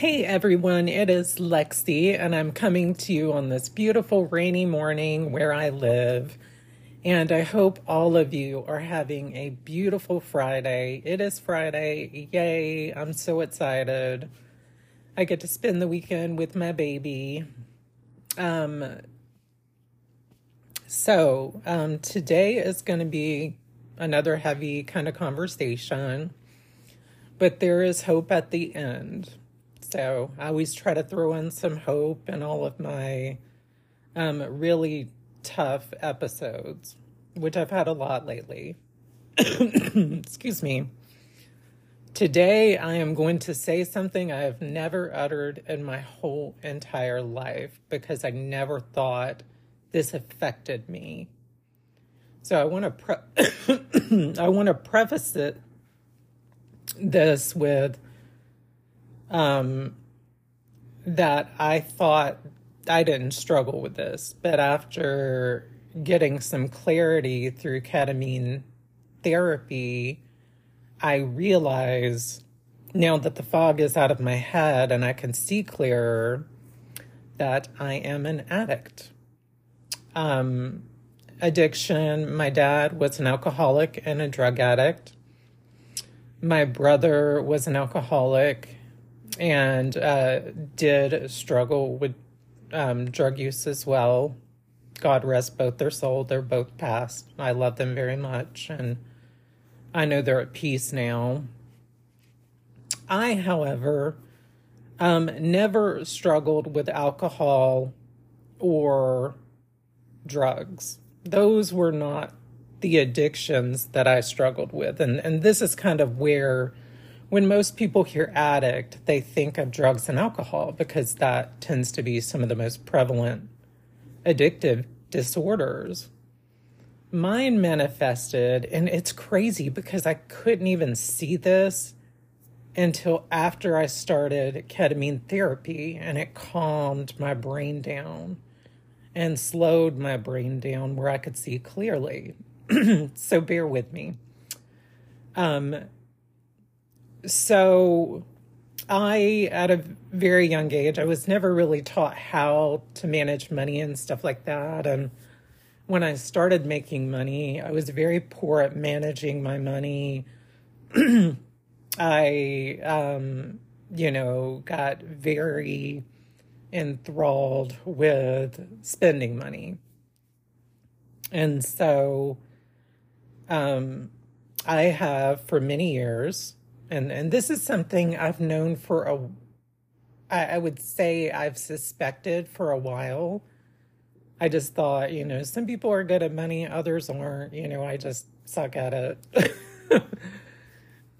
Hey everyone, it is Lexi, and I'm coming to you on this beautiful rainy morning where I live. And I hope all of you are having a beautiful Friday. It is Friday. Yay! I'm so excited. I get to spend the weekend with my baby. Um, so, um, today is going to be another heavy kind of conversation, but there is hope at the end. So I always try to throw in some hope in all of my um, really tough episodes, which I've had a lot lately. Excuse me. Today, I am going to say something I have never uttered in my whole entire life because I never thought this affected me. So I want to pre- I want to preface it this with um, that I thought I didn't struggle with this, but after getting some clarity through ketamine therapy, I realize now that the fog is out of my head and I can see clearer that I am an addict. Um, addiction, my dad was an alcoholic and a drug addict. My brother was an alcoholic and uh, did struggle with um, drug use as well. God rest both their soul. They're both passed. I love them very much, and I know they're at peace now. I, however, um, never struggled with alcohol or drugs. Those were not the addictions that I struggled with. And, and this is kind of where when most people hear addict, they think of drugs and alcohol because that tends to be some of the most prevalent addictive disorders. Mine manifested, and it's crazy because I couldn't even see this until after I started ketamine therapy and it calmed my brain down and slowed my brain down where I could see clearly. so bear with me. Um, so I, at a very young age, I was never really taught how to manage money and stuff like that. And when I started making money, I was very poor at managing my money. I, um, you know, got very enthralled with spending money. And so um, I have for many years and and this is something I've known for a I, I would say I've suspected for a while. I just thought, you know, some people are good at money, others aren't. You know, I just suck at it.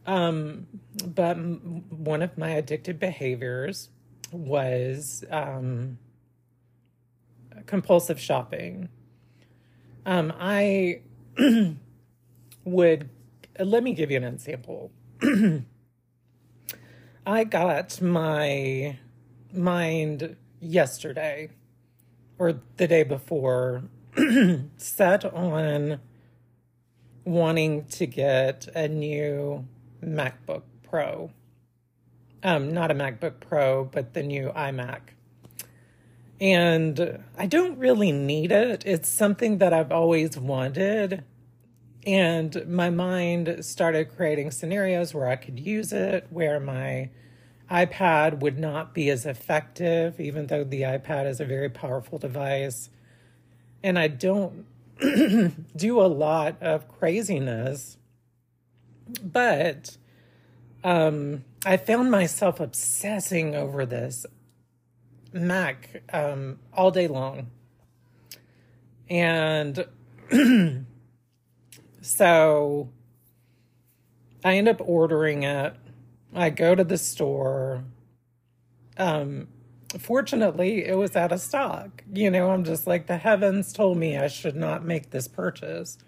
um, but m- one of my addictive behaviors was um, compulsive shopping. Um, I would let me give you an example. I got my mind yesterday or the day before set on wanting to get a new MacBook Pro. Um, not a MacBook Pro, but the new iMac. And I don't really need it. It's something that I've always wanted. And my mind started creating scenarios where I could use it, where my iPad would not be as effective, even though the iPad is a very powerful device. And I don't do a lot of craziness, but um, I found myself obsessing over this Mac um, all day long. And So I end up ordering it. I go to the store. Um, fortunately, it was out of stock. You know, I'm just like, the heavens told me I should not make this purchase.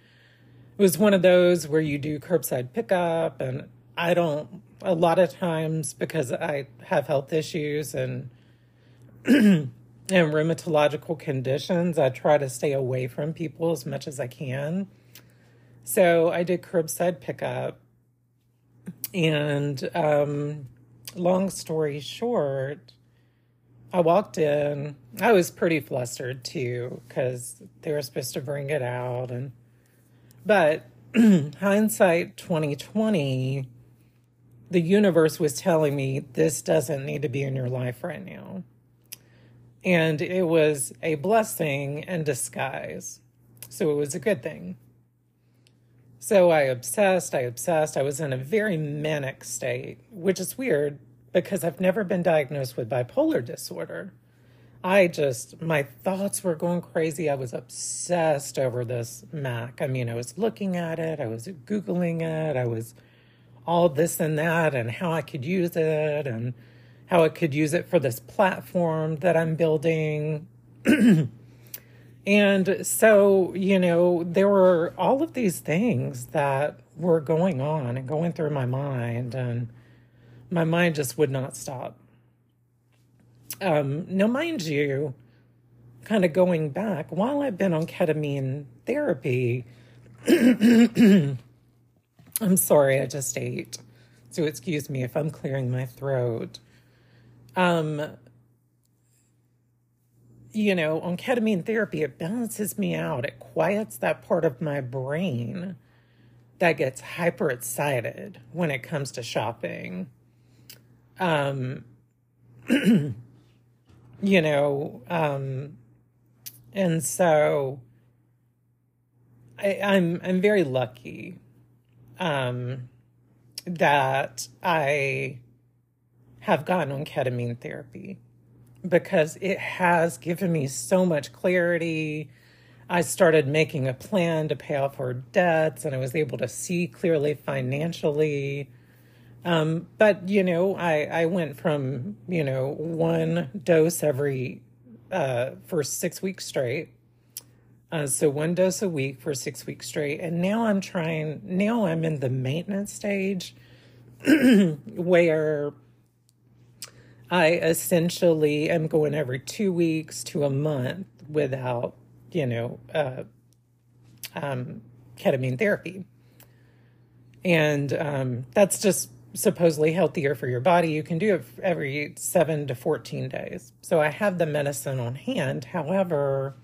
It was one of those where you do curbside pickup, and I don't, a lot of times, because I have health issues and and rheumatological conditions, I try to stay away from people as much as I can. So I did curbside pickup and um, long story short, I walked in. I was pretty flustered too because they were supposed to bring it out, and but hindsight 2020, the universe was telling me this doesn't need to be in your life right now. And it was a blessing in disguise. So it was a good thing. So I obsessed, I obsessed. I was in a very manic state, which is weird because I've never been diagnosed with bipolar disorder. I just, my thoughts were going crazy. I was obsessed over this Mac. I mean, I was looking at it, I was Googling it, I was all this and that, and how I could use it, and how I could use it for this platform that I'm building. and so, you know, there were all of these things that were going on and going through my mind, and my mind just would not stop. Um, now, mind you, kind of going back, while I've been on ketamine therapy, I'm sorry, I just ate. So excuse me if I'm clearing my throat. Um, you know, on ketamine therapy, it balances me out. It quiets that part of my brain that gets hyper excited when it comes to shopping. Um, you know, um, and so I, I'm I'm very lucky um, that I have gotten on ketamine therapy because it has given me so much clarity. I started making a plan to pay off our debts, and I was able to see clearly financially. Um, but you know, I I went from you know one dose every uh, for six weeks straight. Uh, so one dose a week for six weeks straight, and now I'm trying. Now I'm in the maintenance stage, where I essentially am going every two weeks to a month without, you know, uh, um, ketamine therapy, and um, that's just supposedly healthier for your body, you can do it every seven to 14 days. So I have the medicine on hand. However,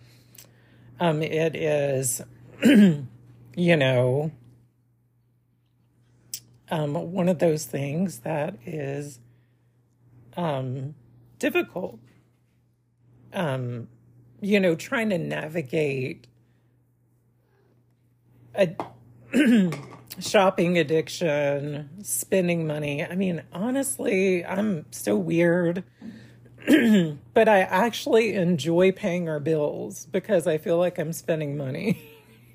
um, it is, you know, um, one of those things that is um, difficult. Um, you know, trying to navigate a shopping addiction, spending money. I mean, honestly, I'm so weird. but I actually enjoy paying our bills because I feel like I'm spending money.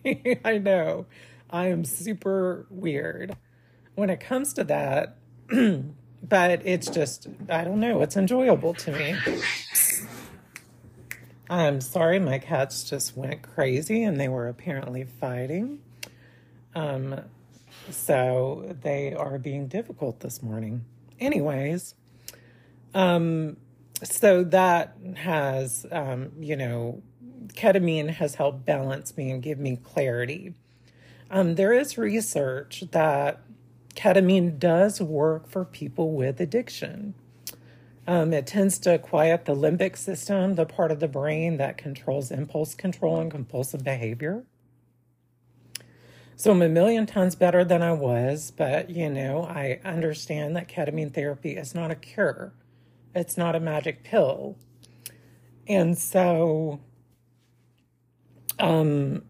I know. I am super weird when it comes to that. but it's just, I don't know, it's enjoyable to me. I'm sorry, my cats just went crazy and they were apparently fighting. Um, so they are being difficult this morning. Anyways, um, so that has, um, you know, ketamine has helped balance me and give me clarity. Um, there is research that ketamine does work for people with addiction. Um, it tends to quiet the limbic system, the part of the brain that controls impulse control and compulsive behavior. So I'm a million times better than I was, but you know, I understand that ketamine therapy is not a cure. It's not a magic pill. And so um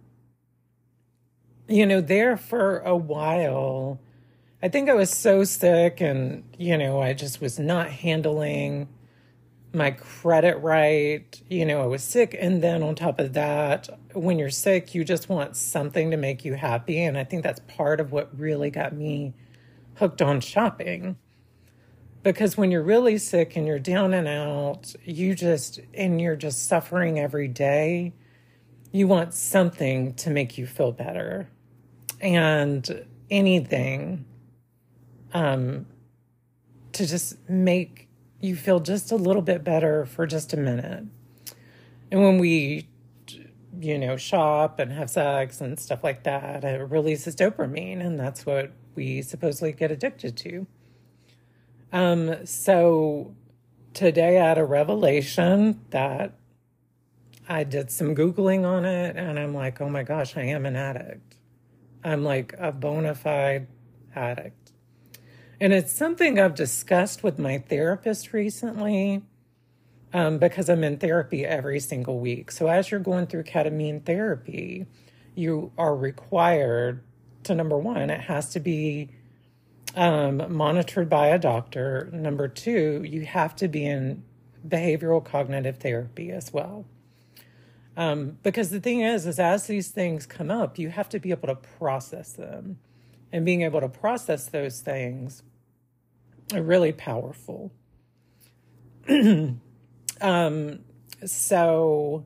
you know, there for a while, I think I was so sick and you know, I just was not handling my credit right. You know, I was sick. And then on top of that, when you're sick, you just want something to make you happy. And I think that's part of what really got me hooked on shopping. Because when you're really sick and you're down and out, you just, and you're just suffering every day, you want something to make you feel better. And anything um, to just make you feel just a little bit better for just a minute. And when we, you know, shop and have sex and stuff like that, it releases dopamine, and that's what we supposedly get addicted to. Um, so today I had a revelation that I did some Googling on it and I'm like, oh my gosh, I am an addict. I'm like a bona fide addict. And it's something I've discussed with my therapist recently um, because I'm in therapy every single week. So as you're going through ketamine therapy, you are required to number one, it has to be um, monitored by a doctor. Number two, you have to be in behavioral cognitive therapy as well. Um, because the thing is, is as these things come up, you have to be able to process them, and being able to process those things really powerful. um, so,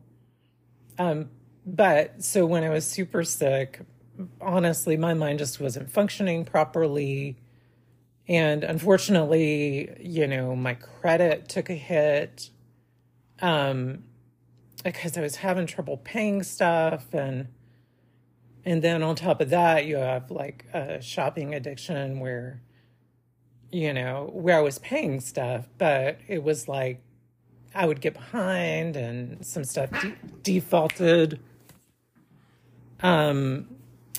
um, but so when I was super sick, honestly, my mind just wasn't functioning properly. And unfortunately, you know, my credit took a hit um, because I was having trouble paying stuff. And, and then on top of that, you have like a shopping addiction where, you know, where I was paying stuff, but it was like I would get behind and some stuff de- defaulted. Um,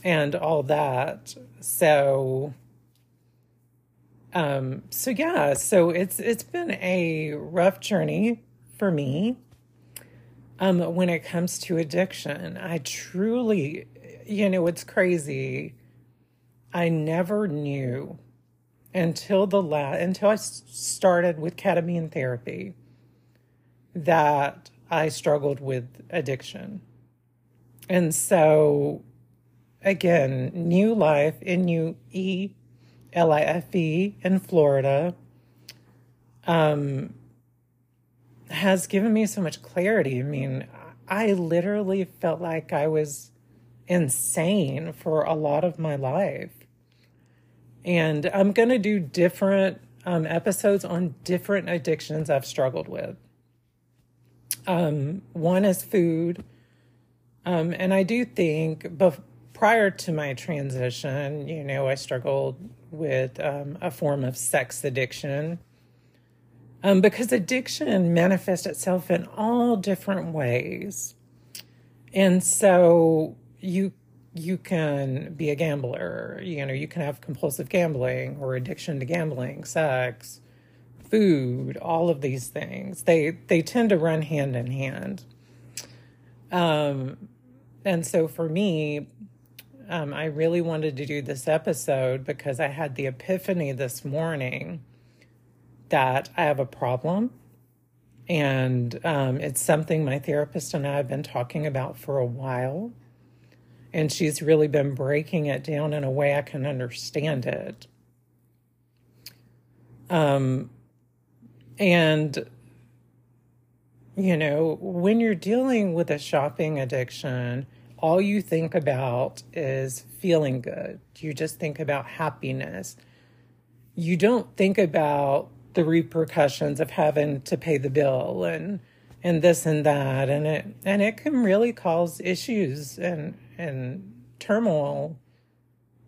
and all that. So, um, so yeah, so it's it's been a rough journey for me. Um, when it comes to addiction, I truly, you know, it's crazy. I never knew until the last until I started with ketamine therapy that I struggled with addiction. And so again, Nue Life, N U E L I F E, in Florida, um, has given me so much clarity. I mean, I literally felt like I was insane for a lot of my life. And I'm going to do different um, episodes on different addictions I've struggled with. Um, one is food. Um, and I do think, bef- prior to my transition, you know, I struggled with um, a form of sex addiction. Um, because addiction manifests itself in all different ways. And so you you can be a gambler, you know, you can have compulsive gambling or addiction to gambling, sex, food, all of these things. They they tend to run hand in hand. Um and so for me, um, I really wanted to do this episode because I had the epiphany this morning that I have a problem. And um, it's something my therapist and I have been talking about for a while. And she's really been breaking it down in a way I can understand it. Um, and, you know, when you're dealing with a shopping addiction, all you think about is feeling good. You just think about happiness. You don't think about the repercussions of having to pay the bill and and this and that and it and it can really cause issues and and turmoil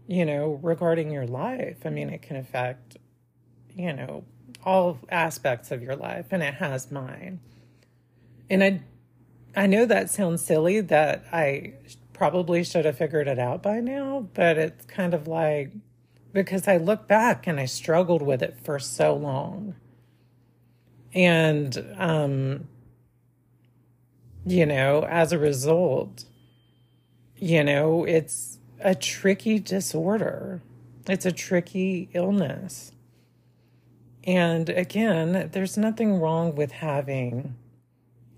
you know regarding your life i mean it can affect you know all aspects of your life and it has mine and i I know that sounds silly that I probably should have figured it out by now, but it's kind of like because I look back and I struggled with it for so long. And, um, you know, as a result, you know, it's a tricky disorder, it's a tricky illness. And again, there's nothing wrong with having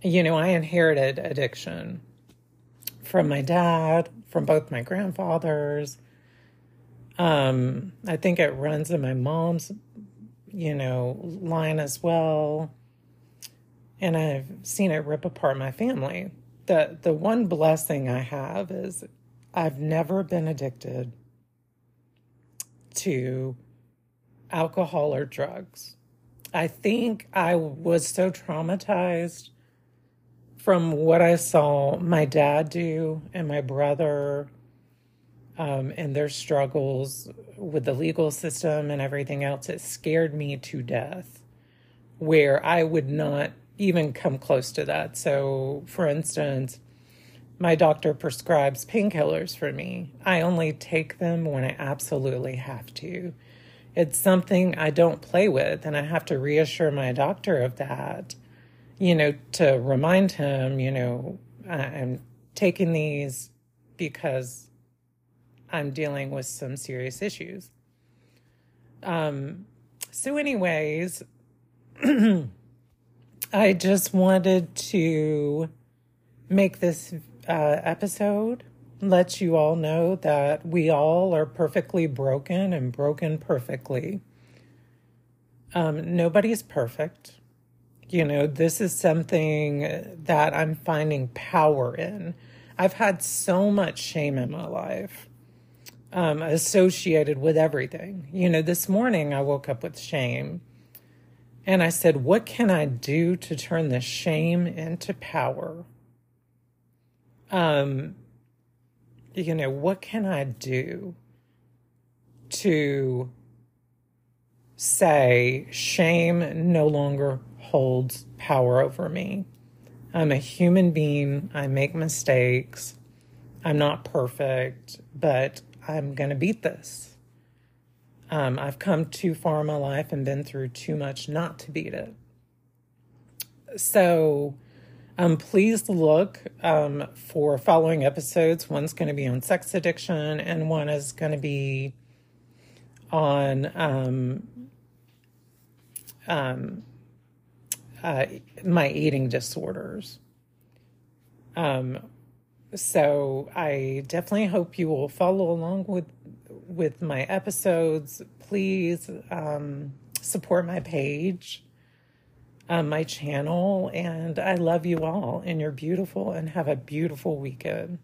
you know, I inherited addiction from my dad, from both my grandfathers. Um, I think it runs in my mom's, you know, line as well. And I've seen it rip apart my family. The the one blessing I have is I've never been addicted to alcohol or drugs. I think I was so traumatized from what I saw my dad do and my brother um, and their struggles with the legal system and everything else, it scared me to death, where I would not even come close to that. So, for instance, my doctor prescribes painkillers for me. I only take them when I absolutely have to. It's something I don't play with, and I have to reassure my doctor of that, you know, to remind him, you know, I'm taking these because I'm dealing with some serious issues. Um, so, anyways, I just wanted to make this uh, episode let you all know that we all are perfectly broken and broken perfectly. Um, nobody's perfect. You know, this is something that I'm finding power in. I've had so much shame in my life um, associated with everything. You know, this morning I woke up with shame and I said, What can I do to turn the shame into power? Um, you know, what can I do to say shame no longer holds power over me? I'm a human being. I make mistakes. I'm not perfect, but I'm going to beat this. Um, I've come too far in my life and been through too much not to beat it. So, um, please look um, for following episodes. One's going to be on sex addiction, and one is going to be on um, um, uh, my eating disorders. Um, so I definitely hope you will follow along with with my episodes. Please um, support my page, um, my channel, and I love you all. And you're beautiful, and have a beautiful weekend.